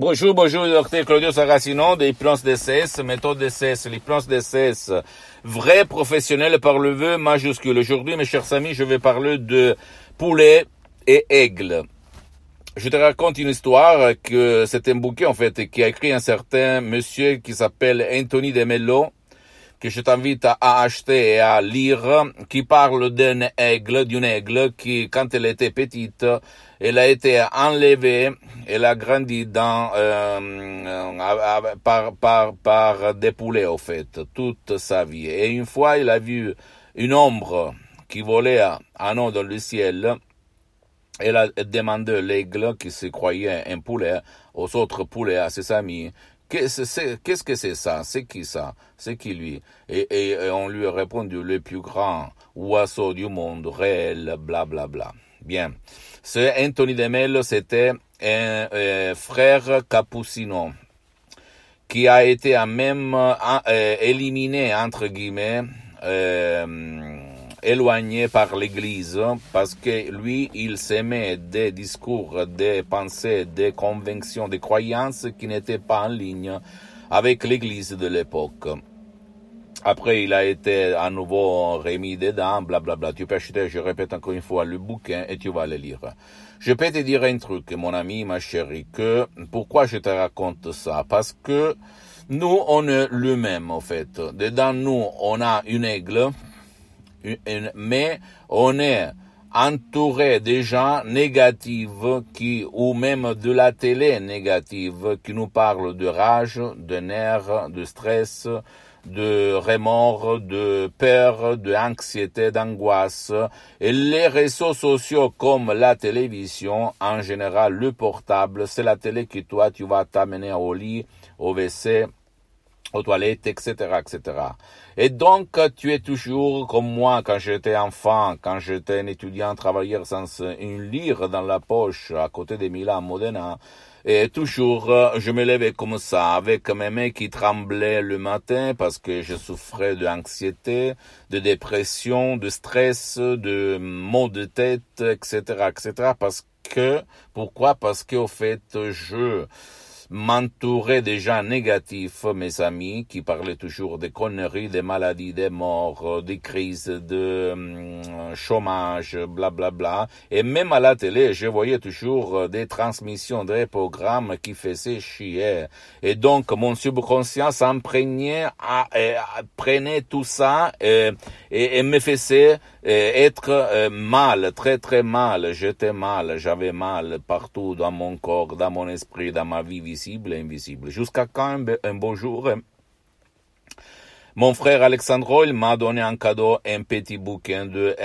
Bonjour, bonjour, docteur Claudio Saracino de l'hypnose DCS, méthode DCS, l'hypnose DCS, vrai professionnel par le vœu majuscule. Aujourd'hui, mes chers amis, je vais parler de poulet et aigle. Je te raconte une histoire que c'est un bouquet, en fait, qui a écrit un certain monsieur qui s'appelle Anthony de Mello, que je t'invite à acheter et à lire, qui parle d'un aigle, d'une aigle qui, quand elle était petite, elle a été enlevée, elle a grandi dans, euh, euh, par, par, par des poulets, au fait, toute sa vie. Et une fois, il a vu une ombre qui volait à nom dans le ciel. Elle a demandé l'aigle, qui se croyait un poulet, aux autres poulets, à ses amis, Qu'est-ce que c'est ça? C'est qui ça? C'est qui lui? Et, on lui a répondu le plus grand oiseau du monde réel, bla bla bla. Bien. Ce Anthony de Mello, c'était un euh, frère capucino qui a été à même euh, éliminé entre guillemets. Euh, éloigné par l'Église parce que lui, il s'aimait des discours, des pensées, des convictions, des croyances qui n'étaient pas en ligne avec l'Église de l'époque. Après, il a été à nouveau remis dedans, blablabla. Bla, bla. Tu peux acheter, je répète encore une fois, le bouquin et tu vas le lire. Je peux te dire un truc, mon ami, ma chérie, que pourquoi je te raconte ça? Parce que nous, on est le même, en fait. Dedans nous, on a une aigle, mais on est entouré de gens négatifs qui, ou même de la télé négative qui nous parle de rage, de nerfs, de stress, de remords, de peur, d'anxiété, d'angoisse. Et les réseaux sociaux comme la télévision, en général le portable, c'est la télé qui toi tu vas t'amener au lit, au WC, aux toilettes, etc., etc. Et donc, tu es toujours comme moi quand j'étais enfant, quand j'étais un étudiant travailleur sans une lire dans la poche à côté de Milan, Modena. Et toujours, je me levais comme ça, avec mes mains qui tremblaient le matin parce que je souffrais d'anxiété, de dépression, de stress, de maux de tête, etc., etc. Parce que, pourquoi? Parce qu'au fait, je, m'entourer des gens négatifs, mes amis, qui parlaient toujours des conneries, des maladies, des morts, des crises, de hum, chômage, blablabla. Bla, bla. Et même à la télé, je voyais toujours des transmissions, des programmes qui faisaient chier. Et donc, mon subconscient s'imprégnait, prenait tout ça et, et, me faisait être euh, mal, très très mal, j'étais mal, j'avais mal partout dans mon corps, dans mon esprit, dans ma vie visible et invisible. Jusqu'à quand un, beau jour, mon frère Alexandro, il m'a donné en cadeau un petit bouquin de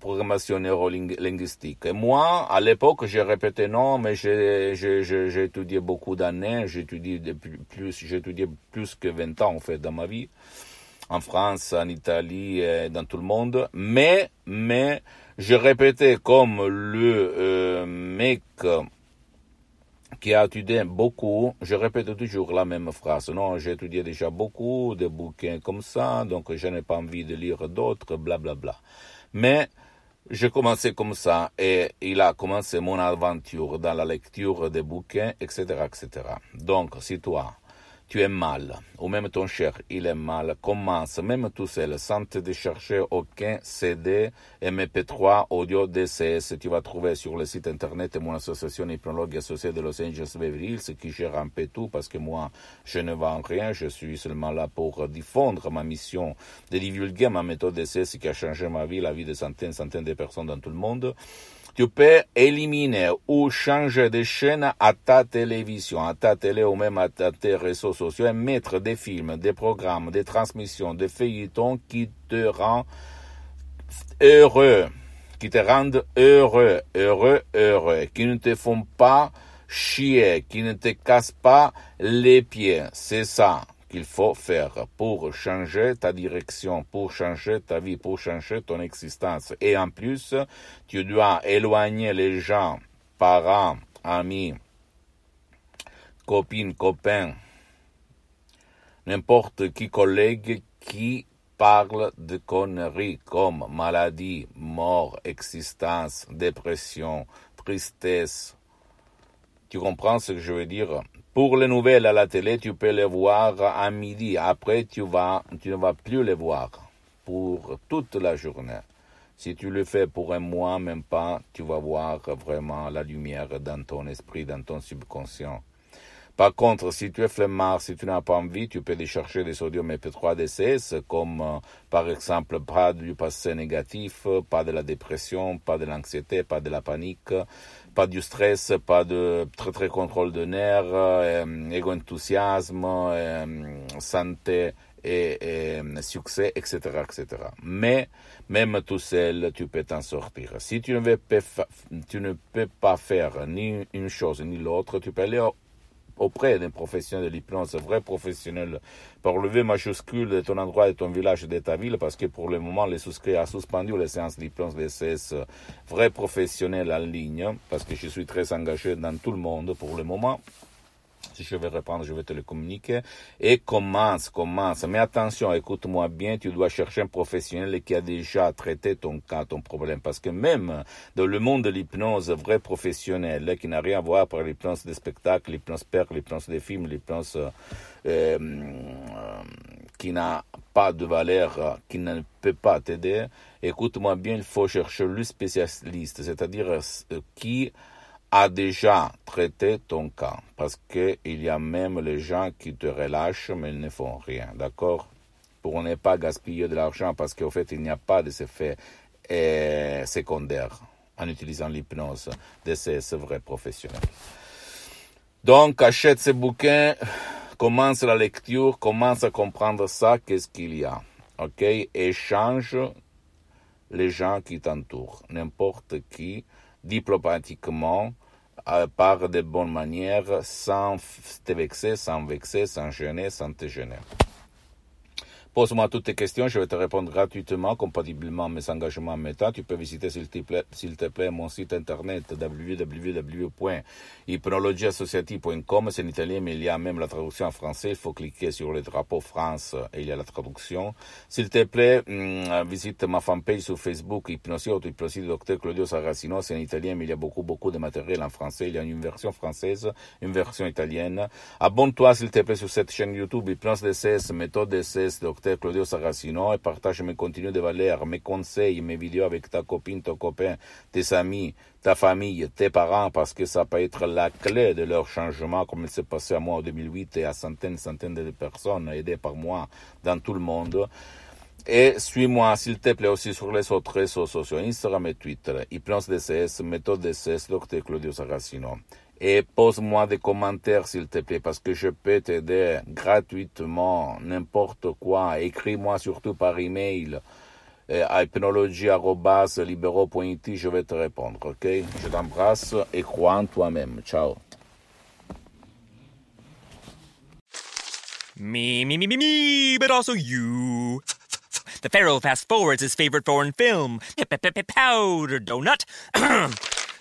programmation neurolinguistique. Moi, à l'époque, j'ai répété non, mais j'ai, étudié beaucoup d'années, j'ai étudié plus, j'ai étudié plus que 20 ans, en fait, dans ma vie en France, en Italie, et dans tout le monde. Mais, mais, je répétais comme le euh, mec qui a étudié beaucoup, je répète toujours la même phrase. Non, j'ai étudié déjà beaucoup de bouquins comme ça, donc je n'ai pas envie de lire d'autres, blablabla. Bla. Mais, j'ai commencé comme ça et il a commencé mon aventure dans la lecture des bouquins, etc., etc. Donc, si toi, tu es mal, ou même ton cher, il est mal, commence. Même tout seul, sans te chercher aucun CD, MP3, audio, DCS. Tu vas trouver sur le site internet mon association hypnologue associée de Los Angeles Beverly Hills qui gère un peu tout parce que moi, je ne vends rien, je suis seulement là pour diffondre ma mission de divulguer ma méthode DCS qui a changé ma vie, la vie de centaines, centaines de personnes dans tout le monde tu peux éliminer ou changer de chaîne à ta télévision, à ta télé ou même à tes réseaux sociaux et mettre des films, des programmes, des transmissions, des feuilletons qui te rendent heureux, qui te rendent heureux, heureux, heureux, qui ne te font pas chier, qui ne te cassent pas les pieds. C'est ça qu'il faut faire pour changer ta direction, pour changer ta vie, pour changer ton existence. Et en plus, tu dois éloigner les gens, parents, amis, copines, copains, n'importe qui collègue qui parle de conneries comme maladie, mort, existence, dépression, tristesse, Tu comprends ce que je veux dire? Pour les nouvelles à la télé, tu peux les voir à midi. Après, tu, vas, tu ne vas plus les voir pour toute la journée. Si tu le fais pour un mois, même pas, tu vas voir vraiment la lumière dans ton esprit, dans ton subconscient. Par contre, si tu es flemmard, si tu n'as pas envie, tu peux aller chercher des sodium MP3 DCS, comme euh, par exemple pas du passé négatif, pas de la dépression, pas de l'anxiété, pas de la panique, pas du stress, pas de très très contrôle de nerfs, euh, égo-enthousiasme, euh, santé et, succès, etc., etc. Mais même tout seul, tu peux t'en sortir. Si tu ne, veux tu ne peux pas faire ni une chose ni l'autre, tu peux aller auprès d'un professionnel de l'hypnose, vrai professionnel, par le V majuscule de ton endroit, de ton village, de ta ville, parce que pour le moment, les souscrits a suspendu les séances d'hypnose CS vrai professionnel en ligne, parce que je suis très engagé dans tout le monde pour le moment si je vais reprendre, je vais te le communiquer. Et commence, commence. Mais attention, écoute-moi bien, tu dois chercher un professionnel qui a déjà traité ton cas, ton problème. Parce que même dans le monde de l'hypnose, vrai professionnel, qui n'a rien à voir avec l'hypnose des spectacles, l'hypnose père, l'hypnose des films, l'hypnose euh, euh, qui n'a pas de valeur, qui ne peut pas t'aider, écoute-moi bien, il faut chercher le spécialiste, c'est-à-dire euh, qui a déjà traité ton cas, parce qu'il y a même les gens qui te relâchent, mais ils ne font rien, d'accord? Pour ne pas gaspiller de l'argent, parce qu'au fait, il n'y a pas d'effet euh, secondaire en utilisant l'hypnose de ces, vrais professionnels. Donc, achète ce bouquin, commence la lecture, commence à comprendre ça, qu'est-ce qu'il y a, ok? Échange les gens qui t'entourent, n'importe qui, diplomatiquement, par de bonnes manières, sans te vexer, sans vexer, sans gêner, sans te gêner. Pose-moi toutes tes questions, je vais te répondre gratuitement, compatiblement à mes engagements en. Tu peux visiter, s'il te plaît, s'il te plaît mon site internet www.hypnologieassociative.com. C'est en italien, mais il y a même la traduction en français. Il faut cliquer sur le drapeau France et il y a la traduction. S'il te plaît, hum, visite ma fanpage sur Facebook, Hypnosie, Hypnosie du docteur Claudio Saracino. C'est en italien, mais il y a beaucoup, beaucoup de matériel en français. Il y a une version française, une version italienne. Abonne-toi, s'il te plaît, sur cette chaîne YouTube, Hypnose DCS, méthode DCS, docteur Claudio Saracino et partage mes contenus de valeur, mes conseils, mes vidéos avec ta copine, ton copain, tes amis, ta famille, tes parents, parce que ça peut être la clé de leur changement, comme il s'est passé à moi en 2008 et à centaines, centaines de personnes aidées par moi dans tout le monde. Et suis-moi, s'il te plaît, aussi sur les autres réseaux sociaux, Instagram et Twitter, Hypnose DCS, méthode DCS, Dr. Claudio Saracino et pose-moi des commentaires s'il te plaît parce que je peux t'aider gratuitement n'importe quoi. Écris-moi surtout par email à hypnologie.libero.it je vais te répondre ok? Je t'embrasse et crois en toi-même. Ciao. Me, me, me, me, me, but also you. The Pharaoh fast forwards his favorite foreign film, Powder Donut.